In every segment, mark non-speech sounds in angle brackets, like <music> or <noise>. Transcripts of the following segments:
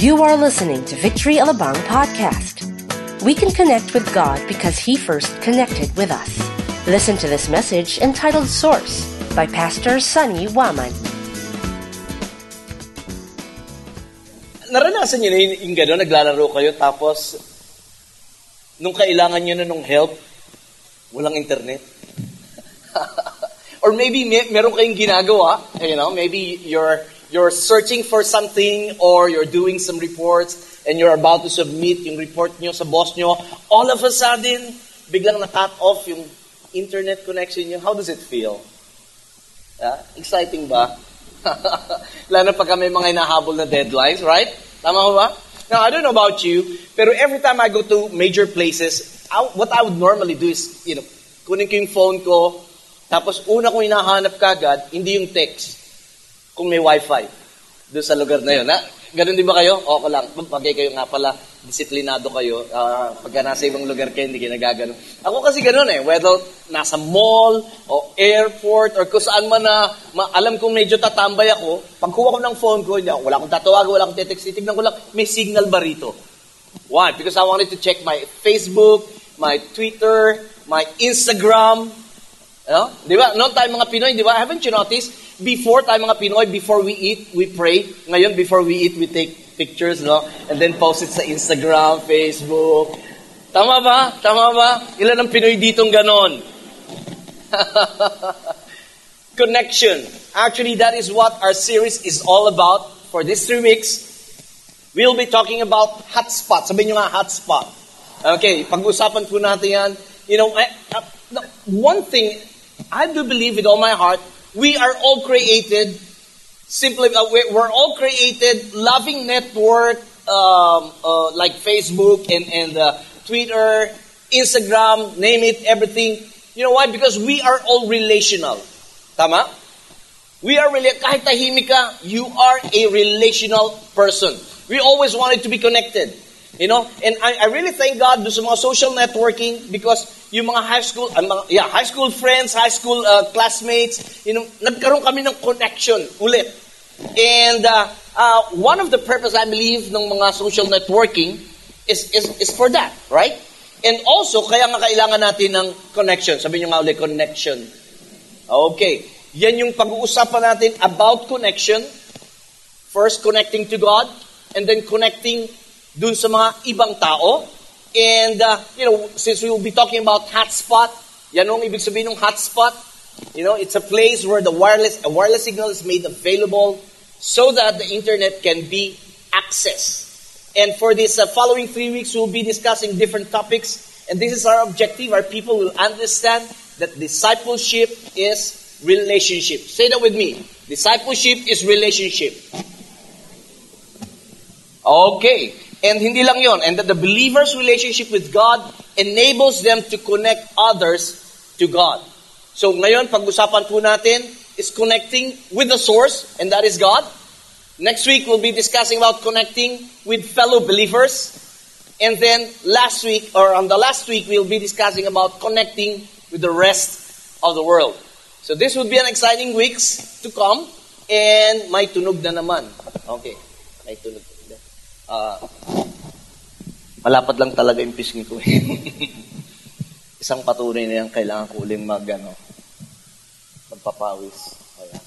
You are listening to Victory Alabang Podcast. We can connect with God because He first connected with us. Listen to this message entitled Source by Pastor Sunny Waman. Naranasan niyo na yung, yung gano'n, naglalaro kayo, tapos nung kailangan niyo na nung help, walang internet. <laughs> Or maybe may, meron kayong ginagawa, you know, maybe you're you're searching for something or you're doing some reports and you're about to submit yung report nyo sa boss nyo. All of a sudden, biglang na-cut off yung internet connection nyo. How does it feel? Yeah? Exciting ba? <laughs> Lalo pag may mga inahabol na deadlines, right? Tama ko ba? Now, I don't know about you, pero every time I go to major places, I, what I would normally do is, you know, kunin ko yung phone ko, tapos una kong hinahanap kagad, hindi yung text kung may wifi doon sa lugar na yun. Na, ganun din ba kayo? O, ako lang. Pag kayo nga pala, disiplinado kayo. Uh, pagka nasa ibang lugar kayo, hindi kayo nagagano. Ako kasi ganun eh. Whether nasa mall, o airport, or kung saan man na, ma, alam kong medyo tatambay ako, pagkuha ko ng phone ko, wala akong tatawagan, wala akong text, titignan ko lang, may signal ba rito? Why? Because I wanted to check my Facebook, my Twitter, my Instagram. No? Di ba? Noon tayo mga Pinoy, di ba? Haven't you noticed? Before tayo mga Pinoy, before we eat, we pray. Ngayon, before we eat, we take pictures, no? And then post it sa Instagram, Facebook. Tama ba? Tama ba? Ilan ang Pinoy ditong ganon? <laughs> Connection. Actually, that is what our series is all about for this three weeks. We'll be talking about hotspot. Sabihin nyo nga, hotspot. Okay, pag-usapan po natin yan. You know, I, uh, one thing, I do believe with all my heart, we are all created simply uh, we're all created loving network um, uh, like facebook and, and uh, twitter instagram name it everything. You know why? Because we are all relational. Tama? We are really kahit tahimik you are a relational person. We always wanted to be connected you know and i, I really thank god do some more social networking because yung mga high school, uh, mga, yeah, high school friends, high school uh, classmates, you know, nagkaroon kami ng connection ulit. And uh, uh, one of the purpose, I believe, ng mga social networking is, is, is for that, right? And also, kaya nga kailangan natin ng connection. Sabi nyo nga ulit, connection. Okay. Yan yung pag-uusapan natin about connection. First, connecting to God. And then connecting dun sa mga ibang tao. And, uh, you know, since we will be talking about hotspot, yan ang ibig sabihin ng hotspot. You know, it's a place where the wireless, a wireless signal is made available so that the internet can be accessed. And for these uh, following three weeks, we'll be discussing different topics. And this is our objective. Our people will understand that discipleship is relationship. Say that with me. Discipleship is relationship. Okay. And hindi lang yon, and that the believer's relationship with God enables them to connect others to God. So ngayon, pag-usapan po natin is connecting with the source, and that is God. Next week, we'll be discussing about connecting with fellow believers. And then last week, or on the last week, we'll be discussing about connecting with the rest of the world. So this will be an exciting weeks to come. And may tunog na naman. Okay. May tunog. Uh, malapad lang talaga yung pisngi ko. <laughs> Isang patunay na yan, kailangan ko uling mag, ano, magpapawis. Ayan.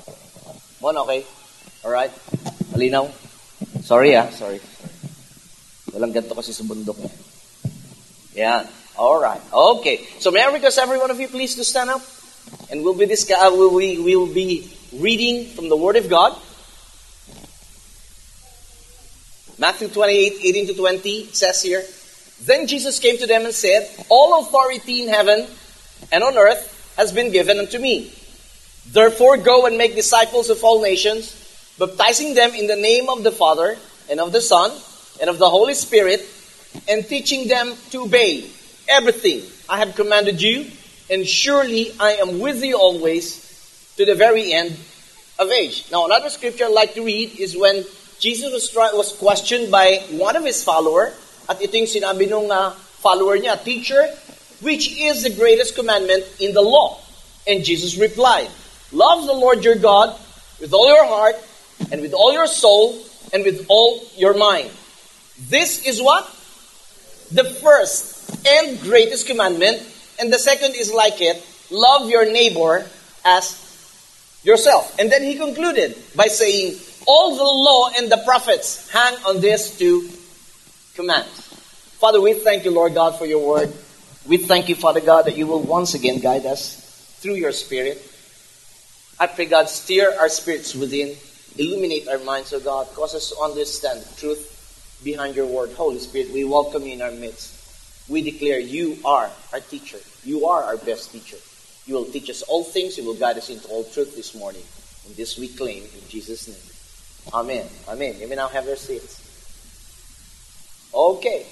Okay. Mon, okay? Alright? Malinaw? Sorry ah, sorry. Walang ganito kasi sa bundok. Eh. Yeah. Alright. Okay. So may I request every one of you please to stand up? And we'll be, discuss- uh, we will be reading from the Word of God. Matthew 28, 18 to 20 says here, Then Jesus came to them and said, All authority in heaven and on earth has been given unto me. Therefore go and make disciples of all nations, baptizing them in the name of the Father and of the Son and of the Holy Spirit, and teaching them to obey everything I have commanded you, and surely I am with you always to the very end of age. Now another scripture I'd like to read is when Jesus was, was questioned by one of his follower, at ito yung sinabi nung uh, follower niya, Teacher, which is the greatest commandment in the law? And Jesus replied, Love the Lord your God with all your heart, and with all your soul, and with all your mind. This is what? The first and greatest commandment. And the second is like it love your neighbor as yourself. And then he concluded by saying, All the law and the prophets hang on these two commands. Father, we thank you, Lord God, for your word. We thank you, Father God, that you will once again guide us through your Spirit. I pray, God, steer our spirits within, illuminate our minds, O God, cause us to understand the truth behind your word. Holy Spirit, we welcome you in our midst. We declare you are our teacher. You are our best teacher. You will teach us all things. You will guide us into all truth this morning. And this we claim in Jesus' name. Amen. Amen. You may now have your seats. Okay.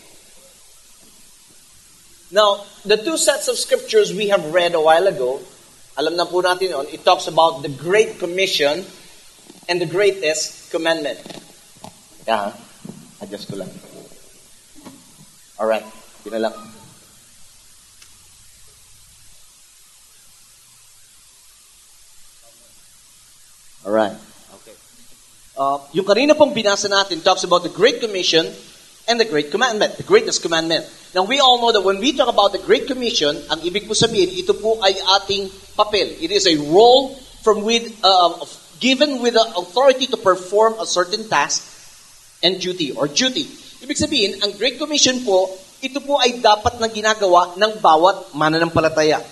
Now, the two sets of scriptures we have read a while ago alam na po natin it talks about the Great Commission and the greatest commandment. Yeah, adjust ko lang. Alright, yun na lang. Alright. Uh, yung kanina pong binasa natin talks about the Great Commission and the Great Commandment, the greatest commandment. Now, we all know that when we talk about the Great Commission, ang ibig po sabihin, ito po ay ating papel. It is a role from with, uh, given with the authority to perform a certain task and duty or duty. Ibig sabihin, ang Great Commission po, ito po ay dapat na ginagawa ng bawat mananampalataya.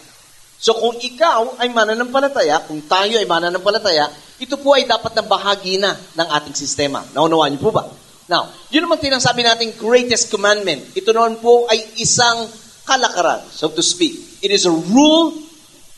So kung ikaw ay mananampalataya, kung tayo ay mananampalataya, ito po ay dapat na bahagi na ng ating sistema. Naunawaan niyo po ba? Now, yun naman tinasabi natin greatest commandment. Ito naman po ay isang kalakaran, so to speak. It is a rule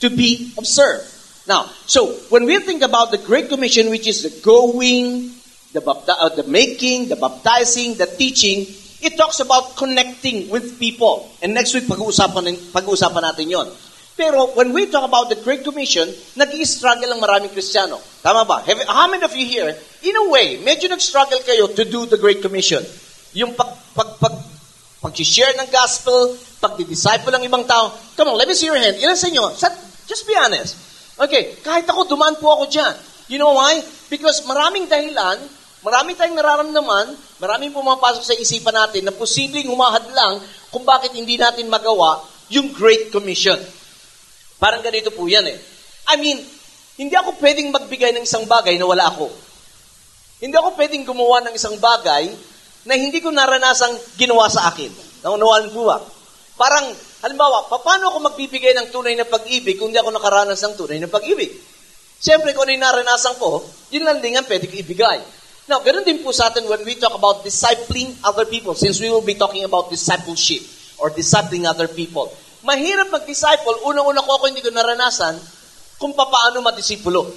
to be observed. Now, so when we think about the Great Commission, which is the going, the, bapti- uh, the making, the baptizing, the teaching, it talks about connecting with people. And next week, pag-uusapan, pag-uusapan natin yon. Pero when we talk about the Great Commission, nag-i-struggle ang maraming Kristiyano. Tama ba? Have, how many of you here, in a way, medyo nag-struggle kayo to do the Great Commission? Yung pag, pag, pag, pag-share ng gospel, pag-disciple ng ibang tao. Come on, let me see your hand. Ilan sa inyo? Just be honest. Okay, kahit ako, dumaan po ako dyan. You know why? Because maraming dahilan, marami tayong nararamdaman, maraming pumapasok sa isipan natin na posibleng humahad lang kung bakit hindi natin magawa yung Great Commission. Parang ganito po yan eh. I mean, hindi ako pwedeng magbigay ng isang bagay na wala ako. Hindi ako pwedeng gumawa ng isang bagay na hindi ko naranasang ginawa sa akin. Naunawaan po ba? Parang, halimbawa, paano ako magbibigay ng tunay na pag-ibig kung hindi ako nakaranas ng tunay na pag-ibig? Siyempre, kung ano yung naranasan ko, yun lang din ang pwede ko ibigay. Now, ganun din po sa atin when we talk about discipling other people, since we will be talking about discipleship or discipling other people. Mahirap mag-disciple, unang-una ko ako hindi ko naranasan kung paano madisipulo.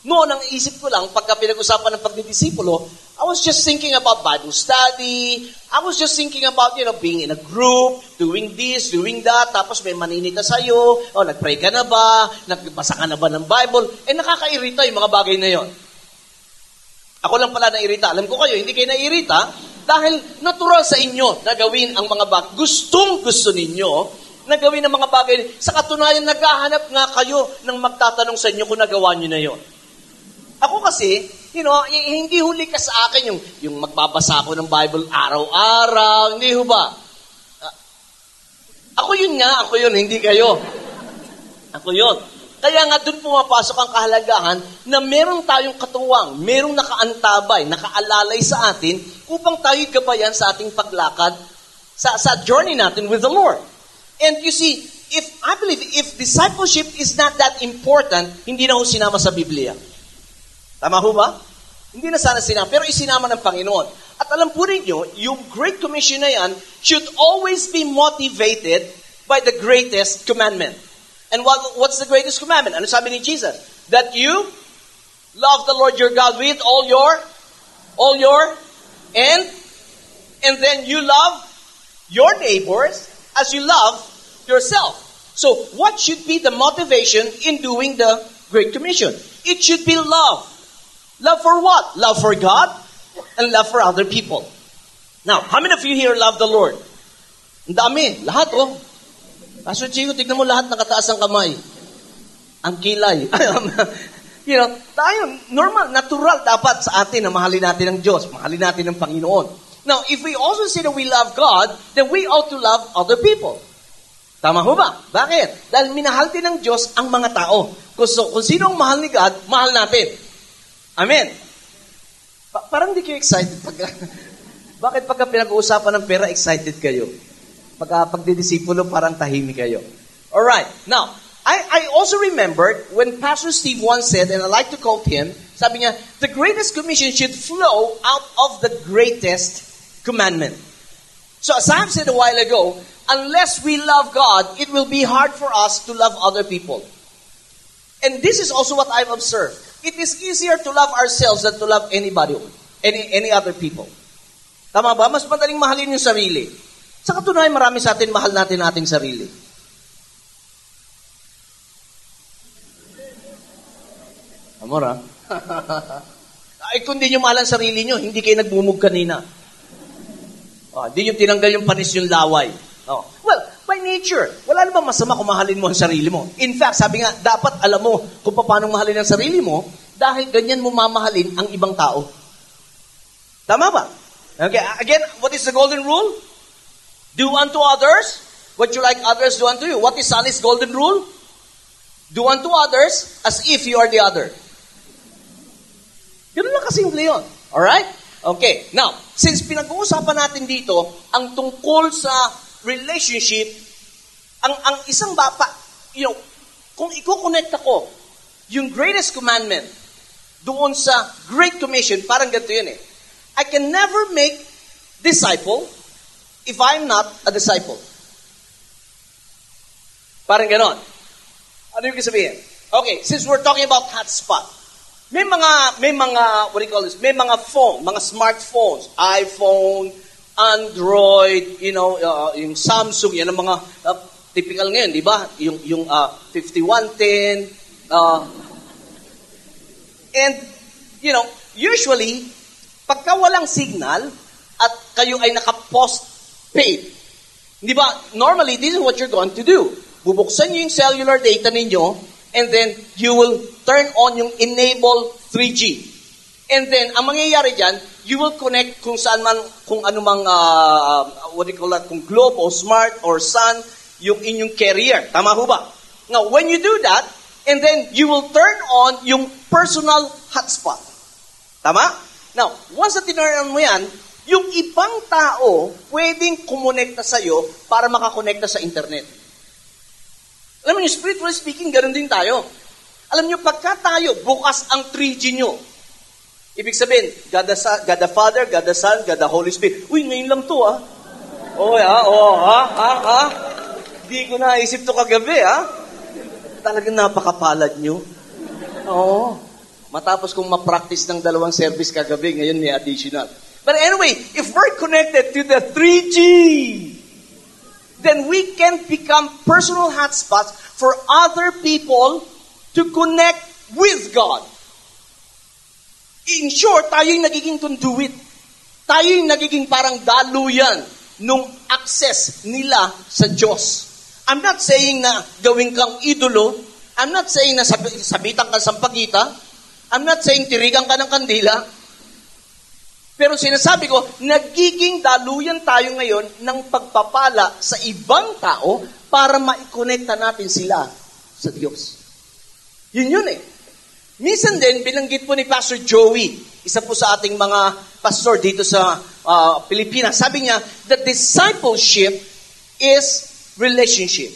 Noon, ang isip ko lang, pagka pinag-usapan ng pagdidisipulo, I was just thinking about Bible study. I was just thinking about, you know, being in a group, doing this, doing that, tapos may maninita sa'yo, o oh, nag-pray ka na ba, nagbasa ka na ba ng Bible, eh nakakairita yung mga bagay na yon. Ako lang pala nairita. Alam ko kayo, hindi kayo nairita dahil natural sa inyo na gawin ang mga bagay. Gustong gusto ninyo na gawin ang mga bagay. Sa katunayan, naghahanap nga kayo ng magtatanong sa inyo kung nagawa nyo na yon. Ako kasi, you know, hindi huli ka sa akin yung, yung magbabasa ako ng Bible araw-araw. Hindi ho ba? Uh, ako yun nga, ako yun, hindi kayo. Ako yun. Kaya nga doon pumapasok ang kahalagahan na meron tayong katuwang, merong nakaantabay, nakaalalay sa atin upang tayo gabayan sa ating paglakad sa, sa journey natin with the Lord. And you see, if I believe if discipleship is not that important, hindi na ho sinama sa Biblia. Tama ho ba? Hindi na sana sinama, pero isinama ng Panginoon. At alam po yung Great Commission na yan should always be motivated by the greatest commandment. And what, what's the greatest commandment? Ano sabi ni Jesus? That you love the Lord your God with all your, all your, and, and then you love your neighbors as you love yourself. So, what should be the motivation in doing the Great Commission? It should be love. Love for what? Love for God and love for other people. Now, how many of you here love the Lord? Ang dami. Lahat, oh. Pastor Chico, tignan mo lahat nakataas ang kamay. Ang kilay. <laughs> You know, tayo, normal, natural dapat sa atin na mahalin natin ang Diyos, mahalin natin ang Panginoon. Now, if we also say that we love God, then we ought to love other people. Tama ho ba? Bakit? Dahil minahal din ng Diyos ang mga tao. Kung, so, kung sino ang mahal ni God, mahal natin. Amen. Pa- parang di kayo excited pag... <laughs> Bakit pagka pinag-uusapan ng pera, excited kayo? Pagka pagdidisipulo, parang tahimik kayo. Alright, now, I, I also remembered when Pastor Steve once said, and I like to quote him, sabi niya, the greatest commission should flow out of the greatest commandment. So as I've said a while ago, unless we love God, it will be hard for us to love other people. And this is also what I've observed. It is easier to love ourselves than to love anybody, any, any other people. Tama ba? Mas madaling mahalin yung sarili. Sa katunayan, marami sa atin mahal natin ating sarili. Amor, ha? <laughs> Ay, kung di nyo mahal ang sarili nyo, hindi kayo nagmumug kanina. Oh, di nyo tinanggal yung panis yung laway. Oh. Well, by nature, wala namang masama kung mahalin mo ang sarili mo. In fact, sabi nga, dapat alam mo kung paano mahalin ang sarili mo dahil ganyan mo mamahalin ang ibang tao. Tama ba? Okay, again, what is the golden rule? Do unto others what you like others do unto you. What is Sally's golden rule? Do unto others as if you are the other. Ganun lang kasimple yun. Alright? Okay. Now, since pinag-uusapan natin dito ang tungkol sa relationship, ang ang isang bapa, you know, kung i-connect ako, yung greatest commandment, doon sa Great Commission, parang ganito yun eh. I can never make disciple if I'm not a disciple. Parang ganon. Ano yung sabihin? Okay, since we're talking about hotspot, may mga, may mga, what do you call this? May mga phone, mga smartphones, iPhone, Android, you know, uh, yung Samsung, yan ang mga uh, typical ngayon, di ba? Yung, yung uh, 5110, uh, and, you know, usually, pagka walang signal, at kayo ay naka-postpaid, di ba? Normally, this is what you're going to do. Bubuksan nyo yung cellular data ninyo, and then you will turn on yung enable 3G. And then, ang mangyayari dyan, you will connect kung saan man, kung anumang, uh, what do you call that, kung Globe o Smart or Sun, yung inyong carrier. Tama ho ba? Now, when you do that, and then you will turn on yung personal hotspot. Tama? Now, once na tinurn mo yan, yung ibang tao pwedeng kumonekta sa'yo para makakonekta sa internet. Alam niyo, spiritually speaking, ganun din tayo. Alam niyo, pagka tayo, bukas ang 3G nyo. Ibig sabihin, God the, Son, God the Father, God the Son, God the Holy Spirit. Uy, ngayon lang to, ah. Oh, ha? Oh, ha? Ha? Ha? Di ko naisip to kagabi, ha? Talagang napakapalad nyo. Oo. Matapos kong ma-practice ng dalawang service kagabi, ngayon may additional. But anyway, if we're connected to the 3G, then we can become personal hotspots for other people to connect with God. In short, tayo yung nagiging conduit. Tayo nagiging parang daluyan nung access nila sa Diyos. I'm not saying na gawin kang idolo. I'm not saying na sab- sabitan ka sa pagita. I'm not saying tirigan ka ng kandila. Pero sinasabi ko, nagiging daluyan tayo ngayon ng pagpapala sa ibang tao para maikonekta natin sila sa Diyos. Yun yun eh. Minsan din, binanggit po ni Pastor Joey, isa po sa ating mga pastor dito sa uh, Pilipinas. Sabi niya, that discipleship is relationship.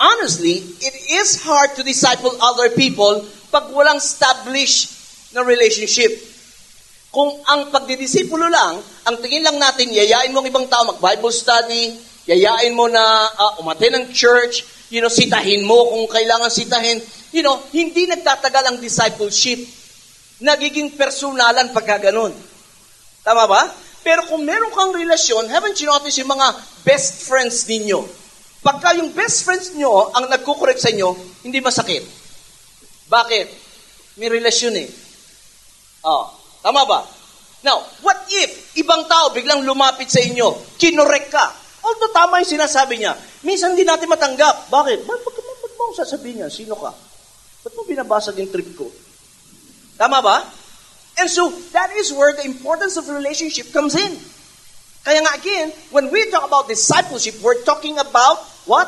Honestly, it is hard to disciple other people pag walang established na relationship. Kung ang pagdidisipulo lang, ang tingin lang natin, yayain mo ang ibang tao mag-Bible study, yayain mo na uh, umaten ng church, you know, sitahin mo kung kailangan sitahin, you know, hindi nagtatagal ang discipleship. Nagiging personalan pagka ganun. Tama ba? Pero kung meron kang relasyon, haven't you noticed yung mga best friends ninyo? Pagka yung best friends nyo ang nagkukorek sa inyo, hindi masakit. Bakit? May relasyon eh. Oh, tama ba? Now, what if ibang tao biglang lumapit sa inyo, kinorek ka? Although tama yung sinasabi niya, minsan hindi natin matanggap. Bakit? Ba't, ba't, ba't, ba't mo sasabihin niya? Sino ka? Ba't mo binabasag yung trip ko? Tama ba? And so, that is where the importance of relationship comes in. Kaya nga again, when we talk about discipleship, we're talking about what?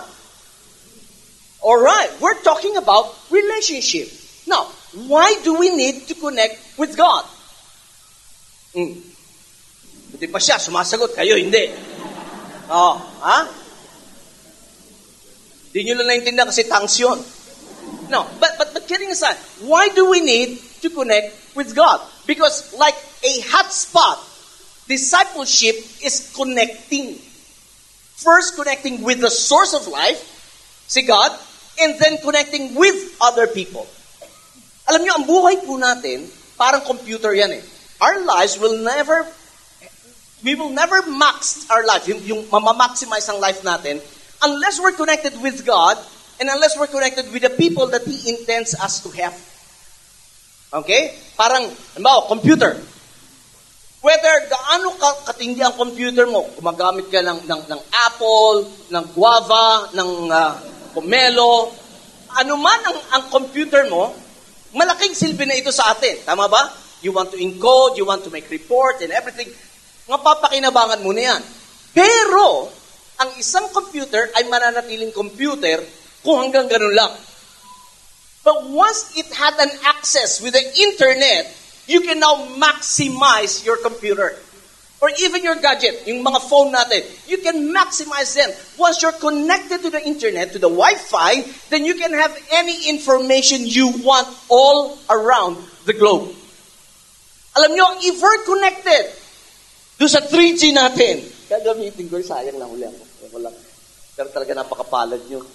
Alright, we're talking about relationship. Now, why do we need to connect with God? Hmm. Buti pa siya, sumasagot, kayo hindi. Oh, ha? Di nyo lang naintindihan kasi tangs yun. No, but, but, but kidding aside, why do we need to connect with God? Because like a hotspot, discipleship is connecting. First, connecting with the source of life, see God, and then connecting with other people. Alam niyo, ang buhay po natin, parang computer yan eh. Our lives will never, we will never max our life, yung, yung mamamaximize ang life natin, unless we're connected with God and unless we're connected with the people that He intends us to have. Okay? Parang, halimbawa, computer. Whether gaano ka katindi ang computer mo, gumagamit ka ng, ng, ng Apple, ng Guava, ng uh, Pomelo, ano man ang, ang computer mo, malaking silbi na ito sa atin. Tama ba? You want to encode, you want to make report and everything. Nga papakinabangan mo na yan. Pero, ang isang computer ay mananatiling computer kung hanggang ganun lang. But once it had an access with the internet, you can now maximize your computer. Or even your gadget, yung mga phone natin, you can maximize them. Once you're connected to the internet, to the Wi-Fi, then you can have any information you want all around the globe. Alam nyo, if we're connected, doon sa 3G natin, gagamitin ko, sayang lang ulit ako. Pero talaga napakapalad nyo.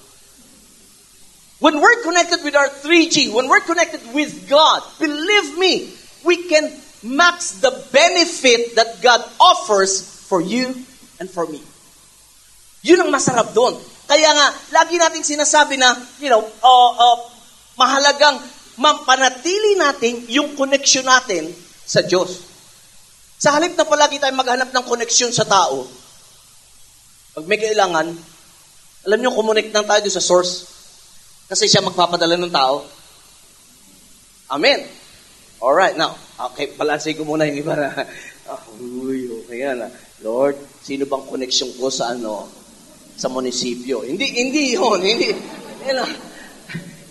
When we're connected with our 3G, when we're connected with God, believe me, we can max the benefit that God offers for you and for me. Yun ang masarap doon. Kaya nga, lagi nating sinasabi na, you know, uh, uh, mahalagang mapanatili natin yung connection natin sa Diyos. Sa halip na palagi tayo maghanap ng connection sa tao, pag may kailangan, alam nyo, kumonek lang tayo sa source. Kasi siya magpapadala ng tao. Amen. Alright, now, okay, balansin ko muna yung iba na, oh, <laughs> uy, okay yan. Lord, sino bang connection ko sa ano, sa munisipyo? Hindi, hindi yun, <laughs> hindi, yun,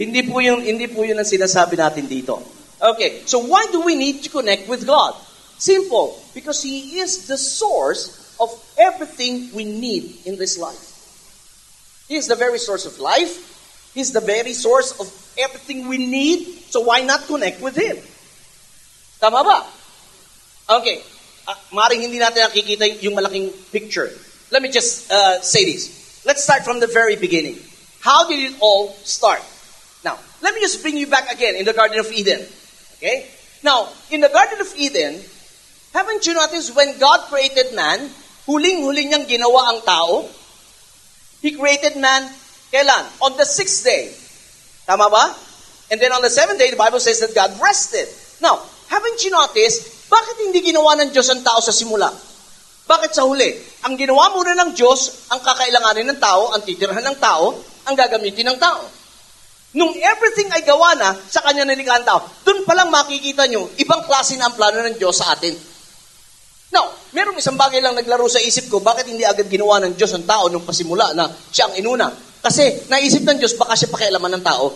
hindi po yun, hindi po yun ang sinasabi natin dito. Okay, so why do we need to connect with God? Simple, because He is the source of everything we need in this life. He is the very source of life. He's the very source of everything we need. So why not connect with Him? Tama ba? Okay. Uh, maring hindi natin nakikita yung malaking picture. Let me just uh, say this. Let's start from the very beginning. How did it all start? Now, let me just bring you back again in the Garden of Eden. Okay? Now, in the Garden of Eden, haven't you noticed when God created man, huling-huling niyang ginawa ang tao? He created man, kailan? On the sixth day. Tama ba? And then on the seventh day, the Bible says that God rested. Now, haven't you noticed, bakit hindi ginawa ng Diyos ang tao sa simula? Bakit sa huli? Ang ginawa muna ng Diyos, ang kakailanganin ng tao, ang titirahan ng tao, ang gagamitin ng tao. Nung everything ay gawa na, sa kanya nilikha ang tao, doon pa lang makikita nyo, ibang klase na ang plano ng Diyos sa atin. Now, merong isang bagay lang naglaro sa isip ko, bakit hindi agad ginawa ng Diyos ang tao nung pasimula na siya ang inuna? Kasi naisip ng Diyos, baka siya pakialaman ng tao.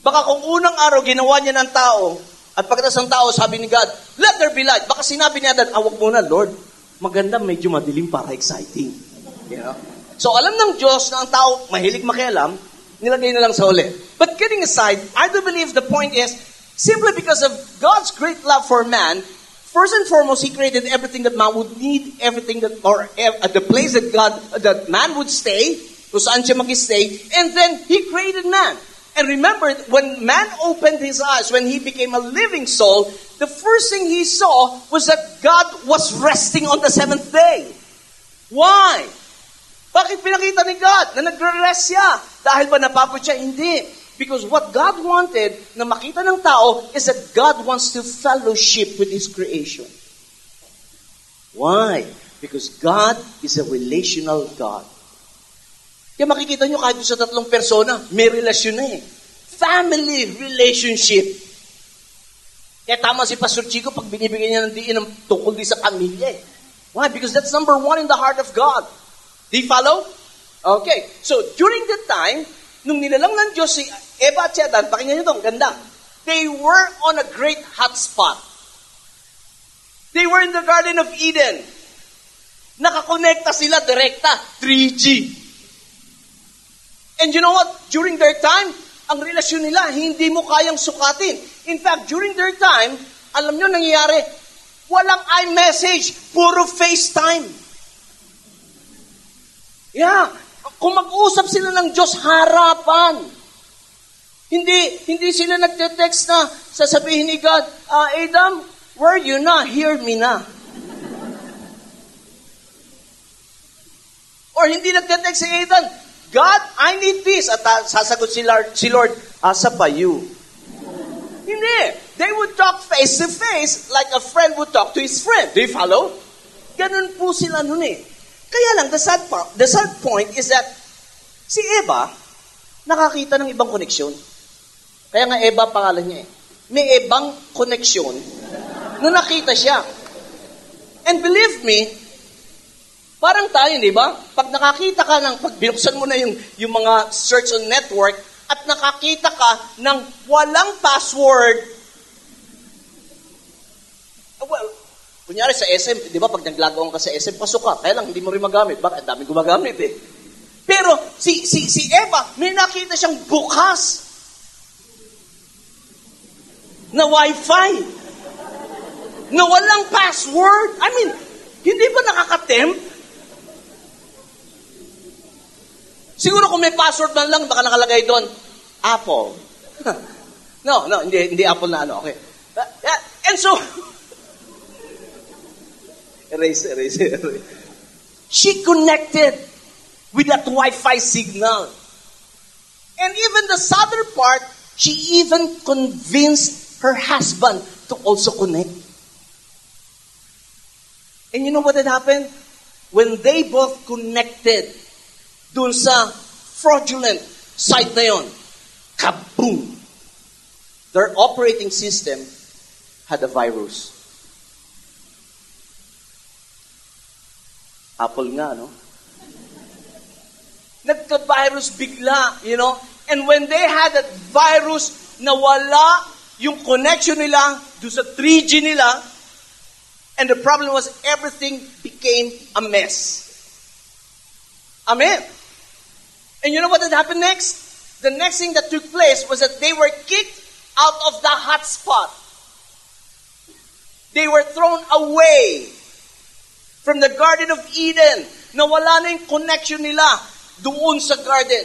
Baka kung unang araw ginawa niya ng tao, at pagkatapos ng tao, sabi ni God, let there be light. Baka sinabi niya dan, awag muna, Lord, maganda medyo madilim para exciting. You know? So alam ng Diyos na ang tao mahilig makialam, nilagay na lang sa uli. But kidding aside, I do believe the point is, simply because of God's great love for man, first and foremost, He created everything that man would need, everything that, or uh, the place that God, that man would stay, kung saan siya mag-stay, and then He created man. And remember, when man opened his eyes, when he became a living soul, the first thing he saw was that God was resting on the seventh day. Why? Bakit pinakita ni God na nagre-rest siya? Dahil ba napapod siya? Hindi. Because what God wanted na makita ng tao is that God wants to fellowship with His creation. Why? Because God is a relational God. Kaya makikita nyo kahit sa tatlong persona, may relasyon na eh. Family relationship. Kaya tama si Pastor Chico pag binibigyan niya ng diin ng tungkol din sa pamilya eh. Why? Because that's number one in the heart of God. Do you follow? Okay. So, during that time, nung nilalang ng Diyos si Eva at si Adan, pakinggan niyo ito, ganda. They were on a great hot spot. They were in the Garden of Eden. Nakakonekta sila direkta, 3G. And you know what? During their time, ang relasyon nila, hindi mo kayang sukatin. In fact, during their time, alam nyo nangyayari, walang iMessage, puro FaceTime. Yeah. Kung mag-usap sila ng Diyos, harapan. Hindi, hindi sila nagte-text na sasabihin ni God, ah, Adam, where you na? Hear me na. Or hindi nagte-text si Adam, God, I need this. At uh, sasagot si Lord, si Lord asa pa you? Hindi. They would talk face to face like a friend would talk to his friend. Do you follow? Ganun po sila nun eh. Kaya lang, the sad, part, the sad point is that si Eva, nakakita ng ibang koneksyon. Kaya nga Eva pangalan niya eh. May ibang koneksyon na nakita siya. And believe me, parang tayo, di ba? Pag nakakita ka ng, pag binuksan mo na yung, yung mga search on network, at nakakita ka ng walang password, well, kunyari sa SM, di ba, pag naglagaw ka sa SM, pasok ka. Kaya lang, hindi mo rin magamit. Bakit? Dami gumagamit eh. Pero si, si, si Eva, may nakita siyang bukas na wifi na walang password. I mean, hindi ba nakakatempt? Siguro kung may password man lang, baka nakalagay doon, Apple. <laughs> no, no, hindi, hindi Apple na ano, okay. And so, <laughs> erase, erase, erase. She connected with that Wi-Fi signal. And even the southern part, she even convinced her husband to also connect. And you know what had happened? When they both connected dun sa fraudulent site na yon, kaboom! Their operating system had a virus. Apple nga, no? Nagka-virus bigla, you know? And when they had that virus, nawala yung connection nila do sa 3G nila, and the problem was everything became a mess. Amen. And you know what had happened next? The next thing that took place was that they were kicked out of the hot spot. They were thrown away from the Garden of Eden. Nawala na yung connection nila doon sa garden.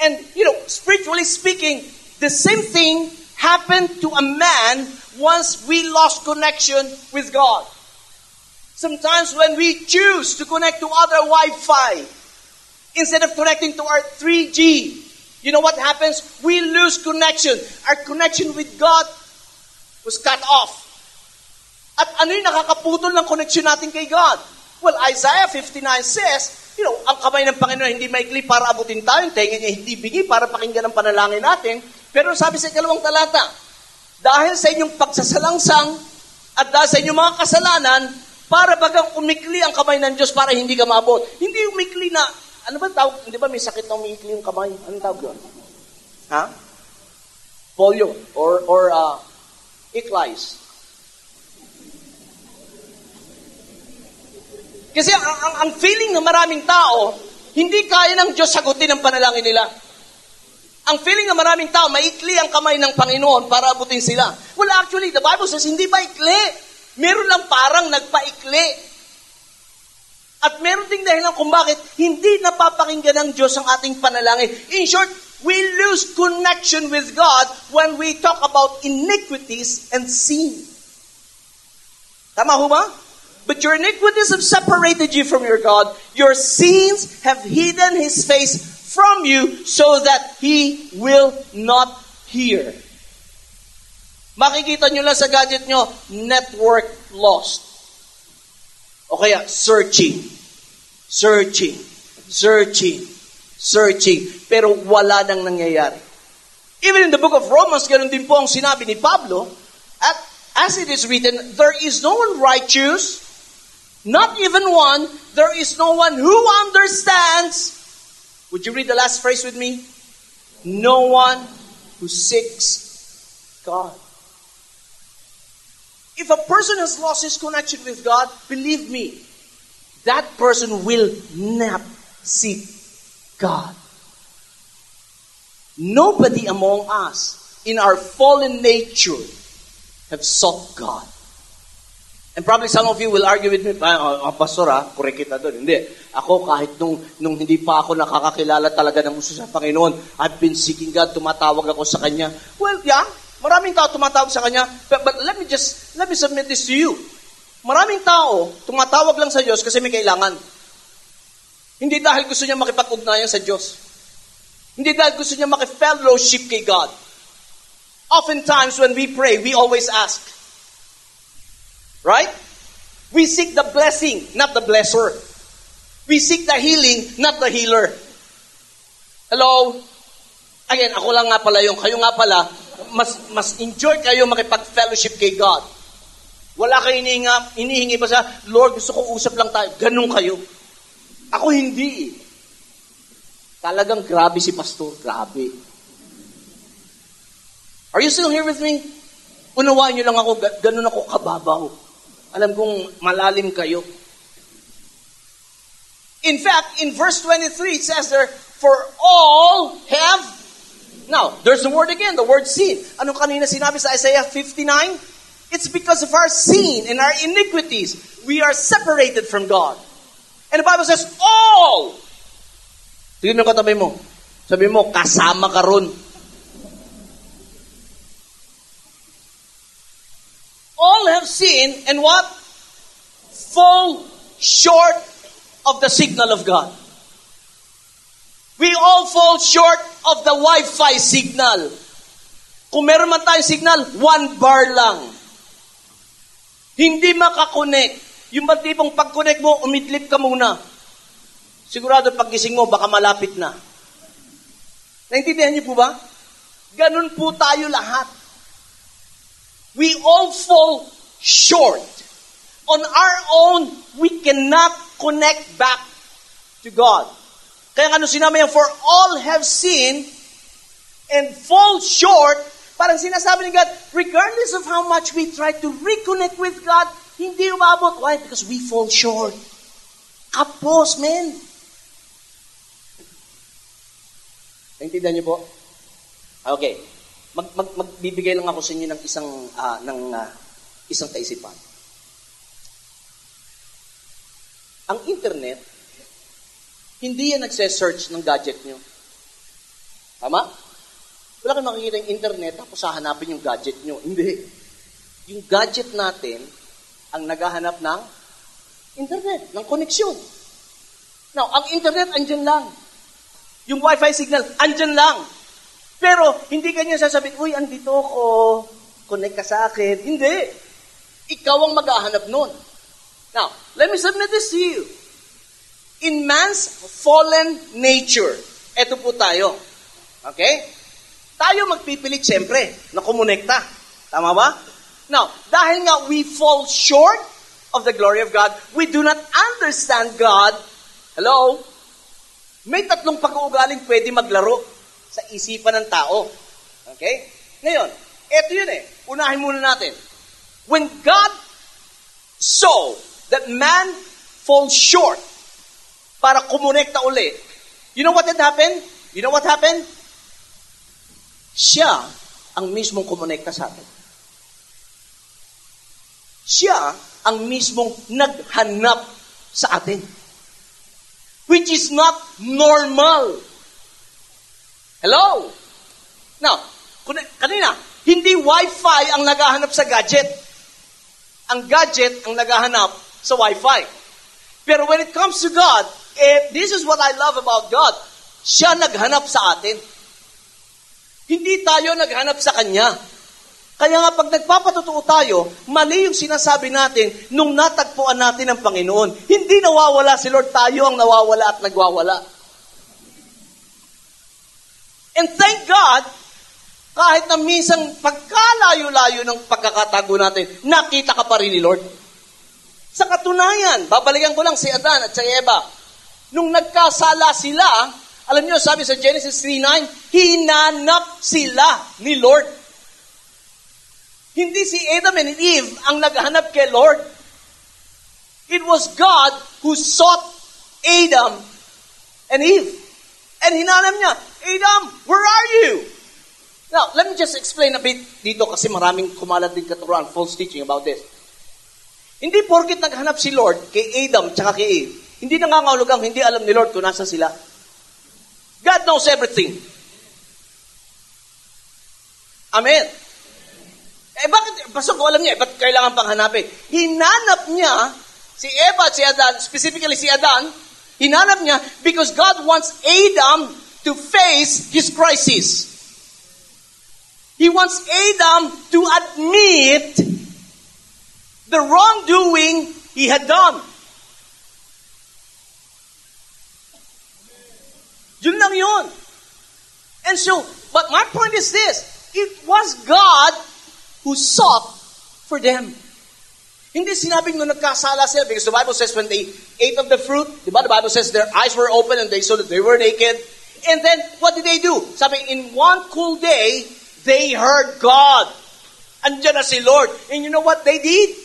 And, you know, spiritually speaking, the same thing happened to a man once we lost connection with God. Sometimes when we choose to connect to other Wi-Fi, instead of connecting to our 3G, you know what happens? We lose connection. Our connection with God was cut off. At ano yung nakakaputol ng connection natin kay God? Well, Isaiah 59 says, you know, ang kamay ng Panginoon hindi maikli para abutin tayo, yung tenga niya hindi bigi para pakinggan ang panalangin natin. Pero sabi sa ikalawang talata, dahil sa inyong pagsasalangsang at dahil sa inyong mga kasalanan, para bagang umikli ang kamay ng Diyos para hindi ka maabot. Hindi umikli na, ano ba tawag, hindi ba may sakit na umikli yung kamay? Anong tawag yun? Ha? Polio or, or uh, iklice. Kasi ang, ang, ang feeling ng maraming tao, hindi kaya ng Diyos sagutin ang panalangin nila. Ang feeling ng maraming tao, maikli ang kamay ng Panginoon para abutin sila. Well, actually, the Bible says, hindi ba ikli? Meron lang parang nagpaikli. At meron ding dahilan kung bakit hindi napapakinggan ng Diyos ang ating panalangin. In short, we lose connection with God when we talk about iniquities and sin. Tama ho ba? But your iniquities have separated you from your God. Your sins have hidden His face from you so that He will not hear. Makikita nyo lang sa gadget nyo, network lost. O kaya, searching. Searching. Searching. Searching. Pero wala nang nangyayari. Even in the book of Romans, ganun din po ang sinabi ni Pablo, At, as it is written, there is no one righteous, not even one. There is no one who understands. Would you read the last phrase with me? No one who seeks God. If a person has lost his connection with God, believe me, that person will not seek God. Nobody among us in our fallen nature have sought God. And probably some of you will argue with me, ah, ah, pastor ah, correct kita doon. Hindi. Ako kahit nung, nung hindi pa ako nakakakilala talaga ng gusto sa Panginoon, I've been seeking God, tumatawag ako sa Kanya. Well, yeah, maraming tao tumatawag sa Kanya. But, but let me just, let me submit this to you. Maraming tao tumatawag lang sa Diyos kasi may kailangan. Hindi dahil gusto niya makipag-ugnayan sa Diyos. Hindi dahil gusto niya makifellowship kay God. Oftentimes when we pray, we always ask, Right? We seek the blessing, not the blesser. We seek the healing, not the healer. Hello? Again, ako lang nga pala yung, kayo nga pala, mas, mas enjoy kayo makipag-fellowship kay God. Wala kayo inihinga, inihingi pa sa, Lord, gusto ko usap lang tayo. Ganun kayo. Ako hindi. Talagang grabe si pastor. Grabe. Are you still here with me? Unawaan niyo lang ako, ganun ako kababaw. Alam kong malalim kayo. In fact, in verse 23, it says there, For all have, now, there's the word again, the word sin. Ano kanina sinabi sa Isaiah 59? It's because of our sin and our iniquities, we are separated from God. And the Bible says, all. Tingnan mo katabi mo. Sabi mo, kasama ka ron. Sinned and what? Fall short of the signal of God. We all fall short of the Wi-Fi signal. Kung meron man tayong signal, one bar lang. Hindi makakonect. Yung ba pag-connect mo, umidlip ka muna. Sigurado paggising mo, baka malapit na. Naintindihan niyo po ba? Ganun po tayo lahat. We all fall short. On our own, we cannot connect back to God. Kaya ano sinabi niya, for all have sinned and fall short, parang sinasabi ni God, regardless of how much we try to reconnect with God, hindi umabot. Why? Because we fall short. Kapos, men. Naintindihan niyo po? Okay mag, mag, magbibigay lang ako sa inyo ng isang uh, ng uh, isang kaisipan. Ang internet, hindi yan nagse-search ng gadget nyo. Tama? Wala kang makikita yung internet tapos hahanapin yung gadget nyo. Hindi. Yung gadget natin ang naghahanap ng internet, ng koneksyon. Now, ang internet andyan lang. Yung wifi signal, andyan lang. Pero, hindi kanya sasabihin, uy, andito ako, connect ka sa akin. Hindi. Ikaw ang maghahanap nun. Now, let me submit this to you. In man's fallen nature, eto po tayo. Okay? Tayo magpipilit siyempre na kumonekta. Tama ba? Now, dahil nga we fall short of the glory of God, we do not understand God. Hello? May tatlong pag-uugaling pwede maglaro sa isipan ng tao. Okay? Ngayon, eto yun eh. Unahin muna natin. When God saw that man falls short para kumonekta uli, you know what had happened? You know what happened? Siya ang mismong kumonekta sa atin. Siya ang mismong naghanap sa atin. Which is not normal. Hello? Now, kanina, hindi Wi-Fi ang naghahanap sa gadget. Ang gadget ang naghahanap sa Wi-Fi. Pero when it comes to God, eh, this is what I love about God. Siya naghanap sa atin. Hindi tayo naghanap sa Kanya. Kaya nga pag nagpapatotoo tayo, mali yung sinasabi natin nung natagpuan natin ang Panginoon. Hindi nawawala si Lord, tayo ang nawawala at nagwawala. And thank God, Kahit na minsan pagkalayo-layo ng pagkakatago natin, nakita ka pa rin ni Lord. Sa katunayan, babalikan ko lang si Adan at si Eva. Nung nagkasala sila, alam niyo, sabi sa Genesis 3.9, hinanap sila ni Lord. Hindi si Adam and Eve ang naghanap kay Lord. It was God who sought Adam and Eve. And hinanap niya, Adam, where are you? Now, let me just explain a bit dito kasi maraming kumalat din katuruan, false teaching about this. Hindi porkit naghanap si Lord kay Adam tsaka kay Eve, hindi nangangahulugang hindi alam ni Lord kung nasa sila. God knows everything. Amen. Eh bakit, basta ko alam niya, eh, ba't kailangan pang hanapin? Hinanap niya si Eva at si Adan, specifically si Adan, hinanap niya because God wants Adam to face his crisis. He wants Adam to admit the wrongdoing he had done. Yun lang yun. And so, but my point is this, it was God who sought for them. Hindi sinabing nung nagkasala sila because the Bible says when they ate of the fruit, the Bible says their eyes were open and they saw that they were naked. And then, what did they do? Sabi, in one cool day, they heard God. Andiyan na si Lord. And you know what they did?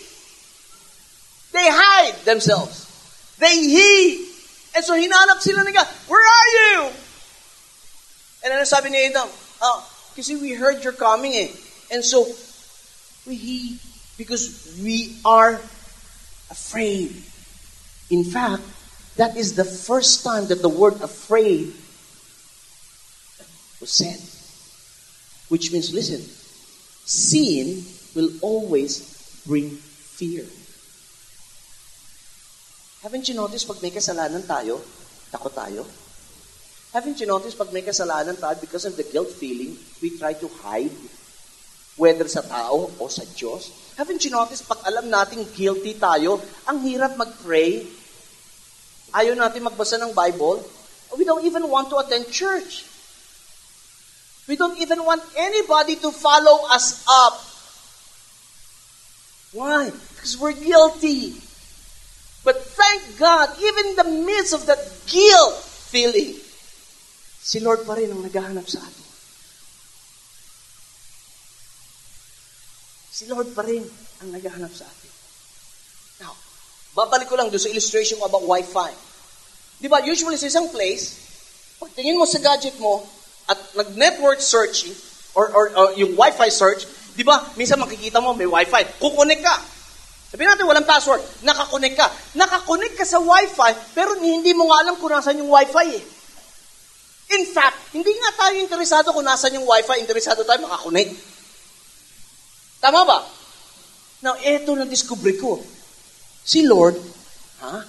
They hide themselves. They hid. And so hinanap sila ni God, where are you? And ano sabi ni Adam? Oh, kasi we heard you're coming eh. And so, we hid because we are afraid. In fact, that is the first time that the word afraid was said. Which means, listen, sin will always bring fear. Haven't you noticed pag may kasalanan tayo, takot tayo? Haven't you noticed pag may kasalanan tayo, because of the guilt feeling, we try to hide, whether sa tao o sa Diyos? Haven't you noticed pag alam nating guilty tayo, ang hirap mag-pray, ayaw natin magbasa ng Bible, we don't even want to attend church. We don't even want anybody to follow us up. Why? Because we're guilty. But thank God, even in the midst of that guilt feeling, si Lord pa rin ang naghahanap sa atin. Si Lord pa rin ang naghahanap sa atin. Now, babalik ko lang doon sa illustration ko about Wi-Fi. Di ba, usually sa isang place, pag mo sa gadget mo, at nag-network searching, or, or, or yung Wi-Fi search, di ba, minsan makikita mo may Wi-Fi, kukonek ka. Sabihin natin, walang password, nakakonek ka. Nakakonek ka sa Wi-Fi, pero hindi mo nga alam kung nasan yung Wi-Fi eh. In fact, hindi nga tayo interesado kung nasan yung Wi-Fi, interesado tayo makakonek. Tama ba? Now, eto na discovery ko. Si Lord, ha?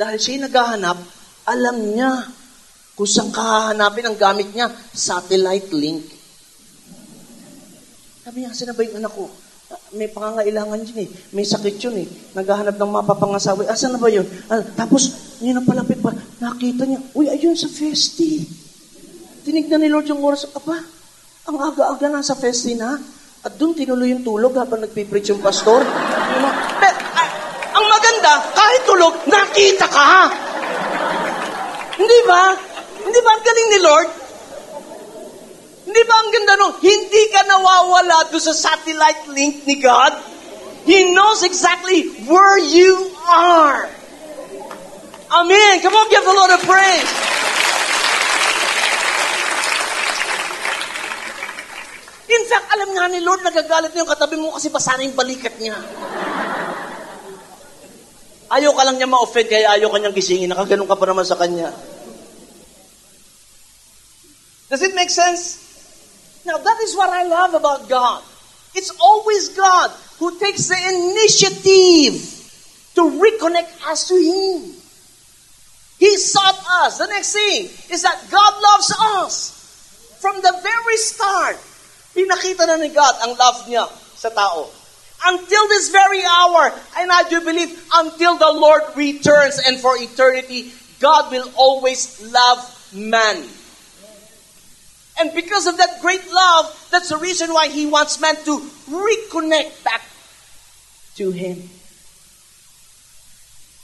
Dahil siya naghahanap, alam niya kung saan kahanapin ang gamit niya. Satellite link. Sabi niya, saan na anak ko? May pangangailangan dyan eh. May sakit yun eh. Naghahanap ng mapapangasawi. Asan na ba yun? Ah, tapos, yun ang palapit pa. Nakita niya, uy, ayun sa festi. Tinignan ni Lord yung oras. Aba, ang aga-aga na sa festi na. At doon tinuloy yung tulog habang nagpipreach yung pastor. Pero, ah, ang maganda, kahit tulog, nakita ka. Hindi ba? Hindi ba ang galing ni Lord? Hindi ba ang ganda nung hindi ka nawawala doon sa satellite link ni God? He knows exactly where you are. Amen. Come on, give the Lord a praise. In fact, alam nga ni Lord, nagagalit na yung katabi mo kasi basa na yung balikat niya. Ayaw ka lang niya ma-offend, kaya ayaw ka niyang gisingin. Nakaganon ka pa naman sa kanya. Does it make sense? Now, that is what I love about God. It's always God who takes the initiative to reconnect us to Him. He sought us. The next thing is that God loves us. From the very start, pinakita na ni God ang love niya sa tao. Until this very hour, and I do believe until the Lord returns and for eternity, God will always love man. And because of that great love, that's the reason why He wants man to reconnect back to Him.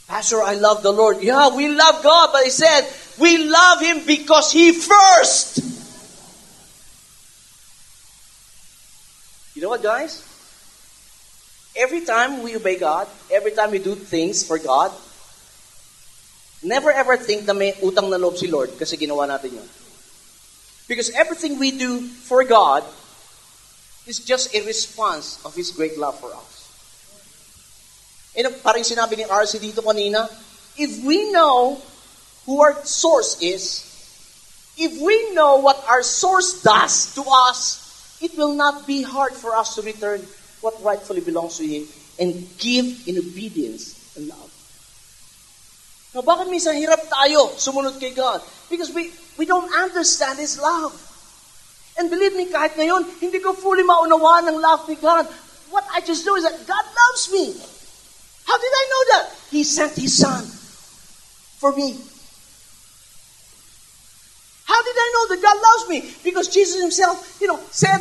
Pastor, I love the Lord. Yeah, we love God, but He said, we love Him because He first. You know what, guys? Every time we obey God, every time we do things for God, never ever think na may utang na loob si Lord kasi ginawa natin yun. Because everything we do for God is just a response of His great love for us. Eh, and parang sinabi ni RC dito kanina, if we know who our source is, if we know what our source does to us, it will not be hard for us to return what rightfully belongs to Him and give in obedience and love. Now, bakit minsan hirap tayo sumunod kay God? Because we, we don't understand His love. And believe me, kahit ngayon, hindi ko fully maunawaan ng love ni God. What I just know is that God loves me. How did I know that? He sent His Son for me. How did I know that God loves me? Because Jesus Himself, you know, said,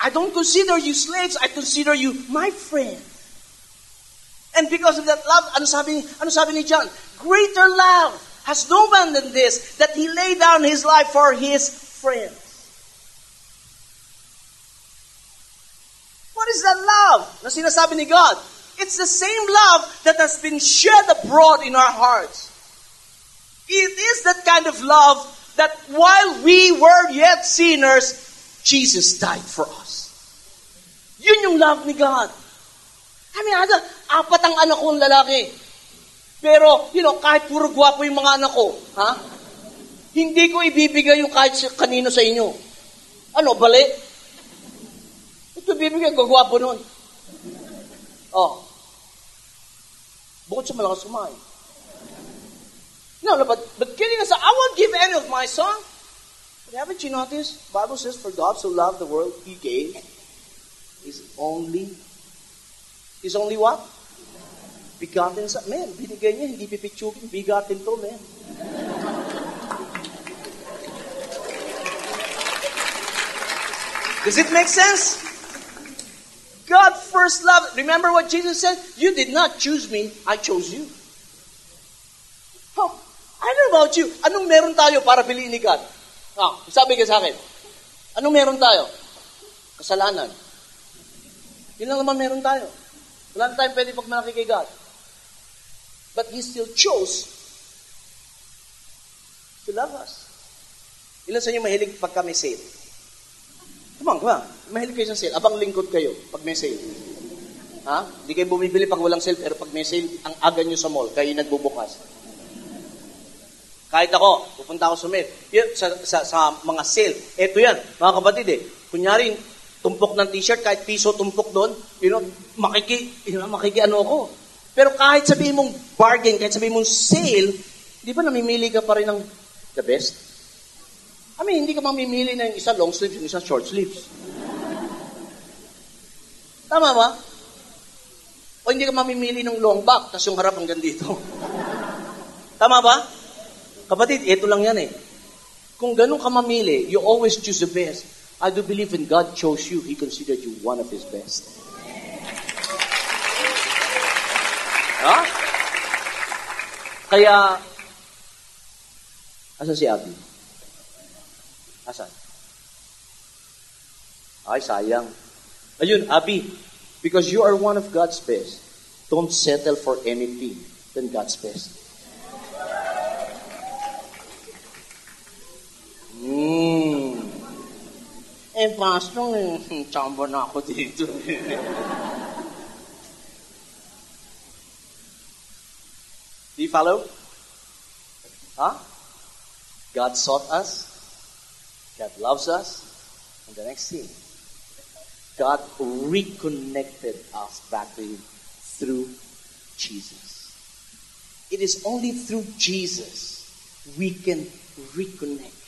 I don't consider you slaves, I consider you my friend. And because of that love, ano sabi, ano sabi ni John? Greater love has no man than this, that he laid down his life for his friends. What is that love na sinasabi ni God? It's the same love that has been shed abroad in our hearts. It is that kind of love that while we were yet sinners, Jesus died for us. Yun yung love ni God. I mean, ada, apat ang anak kong lalaki. Pero, you know, kahit puro gwapo yung mga anak ko, ha? Hindi ko ibibigay yung kahit kanino sa inyo. Ano, bali? Ito ibibigay, gagwapo nun. Oh. Bukod sa malakas kumain. No, no, but, but kidding aside, I won't give any of my son. But haven't you noticed? Bible says, for God so loved the world, He gave His only, His only what? Begotten son. Man, binigay niya, hindi pipitsugin. Bigatin to, man. Does it make sense? God first loved. Remember what Jesus said? You did not choose me, I chose you. Oh, I don't know about you. Anong meron tayo para piliin ni God? Ah, sabi ka sa akin, anong meron tayo? Kasalanan. Yun lang naman meron tayo. Wala na tayong pwede pagmalaki kay God. But He still chose to love us. Ilan sa inyo mahilig pagka may sale? Come on, come on. Mahilig kayo sa sale. Abang lingkod kayo pag may sale. Ha? Hindi kayo bumibili pag walang sale, pero pag may sale, ang aga nyo sa mall, kayo nagbubukas. Kahit ako, pupunta ako sa mall, yun, sa, sa, sa mga sale. Ito yan, mga kapatid eh. Kunyari, tumpok ng t-shirt, kahit piso tumpok doon, you know, makiki, you know, makiki ano ako. Pero kahit sabihin mong bargain, kahit sabihin mong sale, di ba namimili ka pa rin ng the best? I mean, hindi ka mamimili ng isa long sleeves, yung isa short sleeves. Tama ba? O hindi ka mamimili ng long back, tapos yung harap hanggang dito. Tama ba? Kapatid, ito lang yan eh. Kung ganun ka mamili, you always choose the best. I do believe when God chose you, He considered you one of His best. Ha? Kaya, asa si Abby? Asan? Ay, sayang. Ayun, Abi, because you are one of God's best, don't settle for anything than God's best. Hmm. Eh, pastor, eh, <laughs> chamba na ako dito. <laughs> Do you follow? Huh? God sought us. God loves us. And the next thing, God reconnected us back to Him through Jesus. It is only through Jesus we can reconnect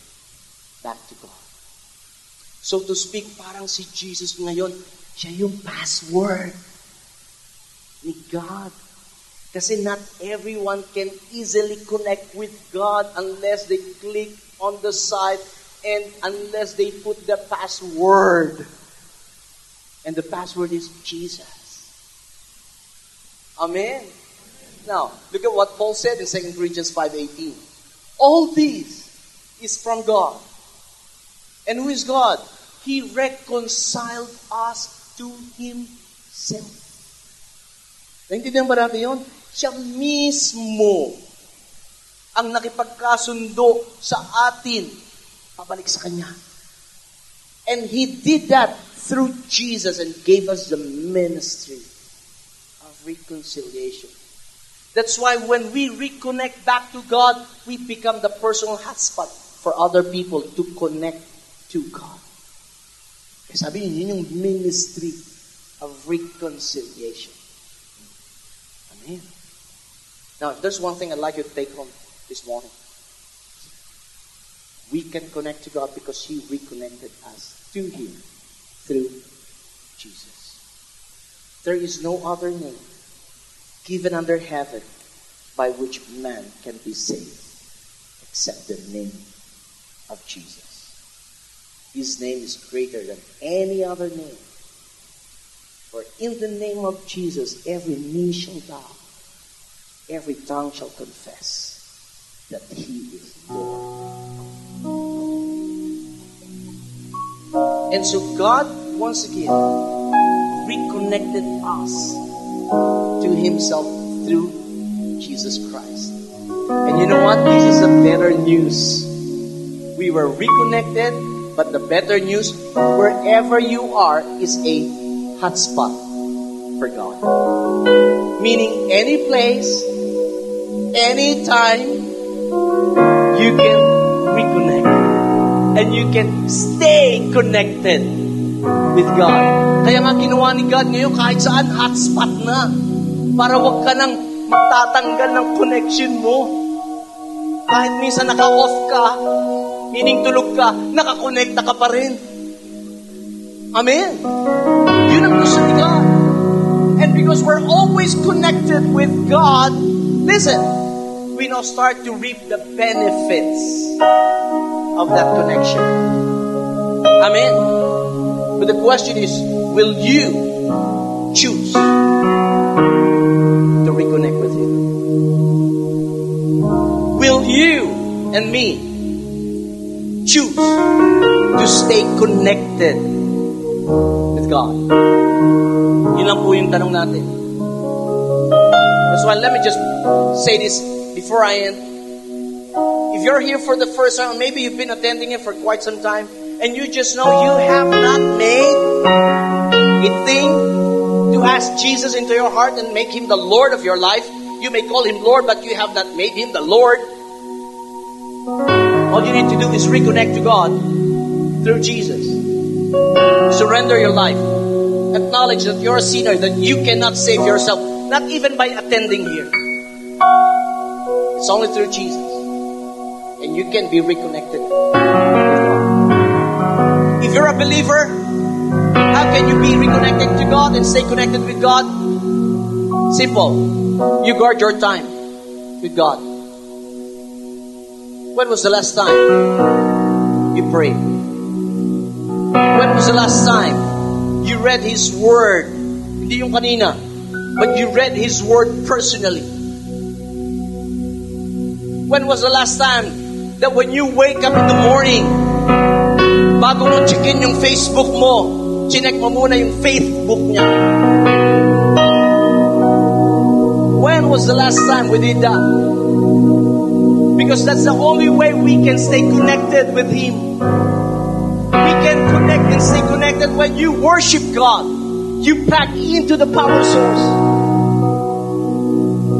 back to God. So to speak, parang si Jesus ngayon, siya yung password ni God. Kasi not everyone can easily connect with God unless they click on the site and unless they put the password. And the password is Jesus. Amen. Now, look at what Paul said in 2 Corinthians 5.18. All this is from God. And who is God? He reconciled us to Himself. Naintindihan ba natin yun? Siya mismo ang nakipagkasundo sa atin pabalik sa Kanya. And He did that through Jesus and gave us the ministry of reconciliation. That's why when we reconnect back to God, we become the personal hotspot for other people to connect to God. Kaya sabi niyo, yun yung ministry of reconciliation. Amen. Now, there's one thing I'd like you to take home this morning. We can connect to God because He reconnected us to Him through Jesus. There is no other name given under heaven by which man can be saved except the name of Jesus. His name is greater than any other name. For in the name of Jesus, every knee shall bow, every tongue shall confess that He is Lord. And so God, once again, reconnected us to Himself through Jesus Christ. And you know what? This is the better news. We were reconnected, but the better news, wherever you are, is a hotspot for God. Meaning, any place, any time, you can reconnect. And you can stay connected with God. Kaya nga ginawa ni God ngayon kahit saan hotspot na. Para wag ka nang magtatanggal ng connection mo. Kahit minsan naka-off ka, meaning tulog ka, nakakonekta ka pa rin. Amen. Yun ang gusto ni God. And because we're always connected with God, listen, we now start to reap the benefits of that connection. Amen. But the question is, will you choose to reconnect with Him? Will you and me choose to stay connected with God? Yun lang po yung tanong natin. That's why let me just say this before I end. If you're here for the first time, maybe you've been attending it for quite some time, and you just know you have not made a thing to ask Jesus into your heart and make him the Lord of your life. You may call him Lord, but you have not made him the Lord. All you need to do is reconnect to God through Jesus. Surrender your life. Acknowledge that you're a sinner, that you cannot save yourself, not even by attending here. It's only through Jesus. And you can be reconnected. If you're a believer, how can you be reconnected to God and stay connected with God? Simple. You guard your time with God. When was the last time you prayed? When was the last time you read His Word? Hindi yung kanina. But you read His Word personally. When was the last time that when you wake up in the morning, bago mo checkin yung Facebook mo, chinek mo muna yung Facebook niya? When was the last time we did that? Because that's the only way we can stay connected with Him. We can connect and stay connected when you worship God. You pack into the power source.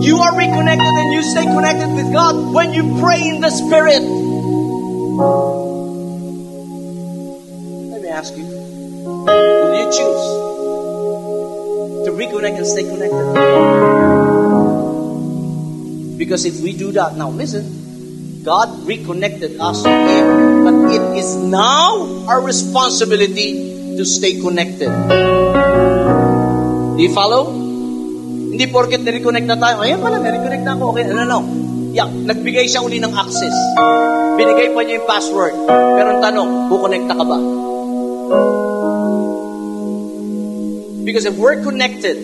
You are reconnected and you stay connected with God when you pray in the Spirit. Let me ask you will you choose to reconnect and stay connected? Because if we do that, now listen, God reconnected us to Him, but it is now our responsibility to stay connected. Do you follow? Hindi porket na-reconnect na tayo, ayan pala, na-reconnect na ako, okay, no, no, no. Yeah, nagbigay siya uli ng access. Binigay pa niya yung password. Pero ang tanong, kukonekta ka ba? Because if we're connected,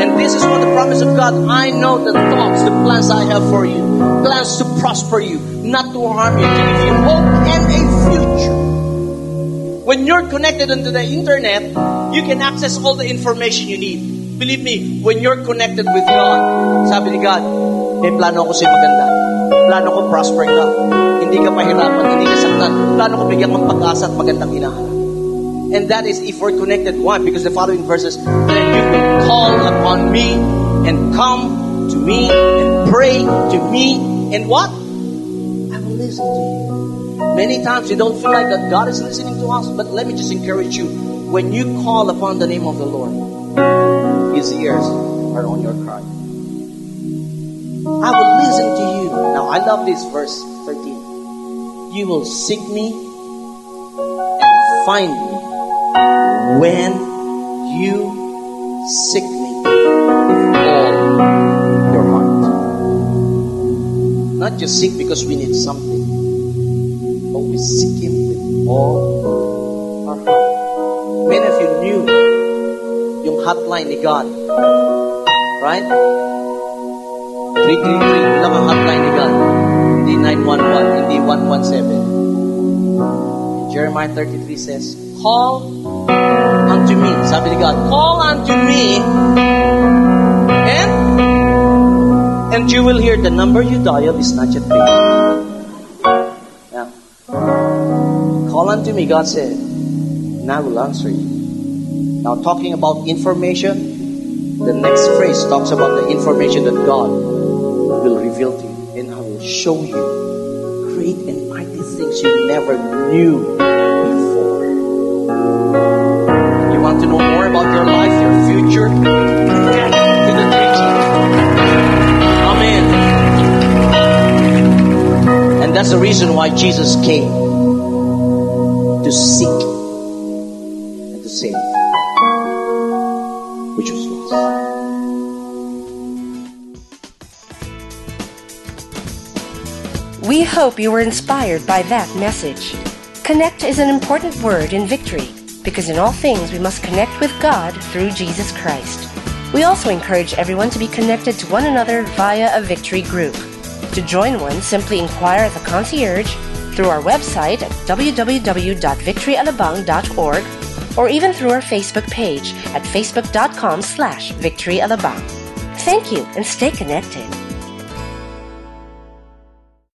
and this is what the promise of God, I know the thoughts, the plans I have for you, plans to prosper you, not to harm you, to give you hope and a future. When you're connected onto the internet, you can access all the information you need. Believe me, when you're connected with God, sabi ni God, may plano ako sa'yo maganda. Plano ko prosper ka. Hindi ka pahirapan, hindi ka saktan. Plano ko bigyan kang pag-asa at magandang hinahanap. And that is if we're connected. Why? Because the following verses, then you will call upon me and come to me and pray to me and what? I will listen to you. Many times you don't feel like that God is listening to us, but let me just encourage you. When you call upon the name of the Lord, His ears are on your cry. I will listen to you. Now I love this verse 13. You will seek me and find me when you seek me with all your heart. Not just seek because we need something, but we seek Him with all our heart. Many of you knew yung hotline ni God. Right? 333 lang ang hotline ni God. Hindi 911, hindi 117. Jeremiah 33 says, Call unto me. Sabi ni God, call unto me and and you will hear the number you dial is not yet paid. Yeah. Call unto me, God said, and I will answer you. Now talking about information, the next phrase talks about the information that God will reveal to you. And I will show you great and mighty things you never knew before. You want to know more about your life, your future? Get to the. Amen. And that's the reason why Jesus came to seek We hope you were inspired by that message. Connect is an important word in victory because in all things we must connect with God through Jesus Christ. We also encourage everyone to be connected to one another via a victory group. To join one, simply inquire at the concierge through our website at www.victoryalabang.org or even through our Facebook page at facebook.com slash victoryalabang. Thank you and stay connected.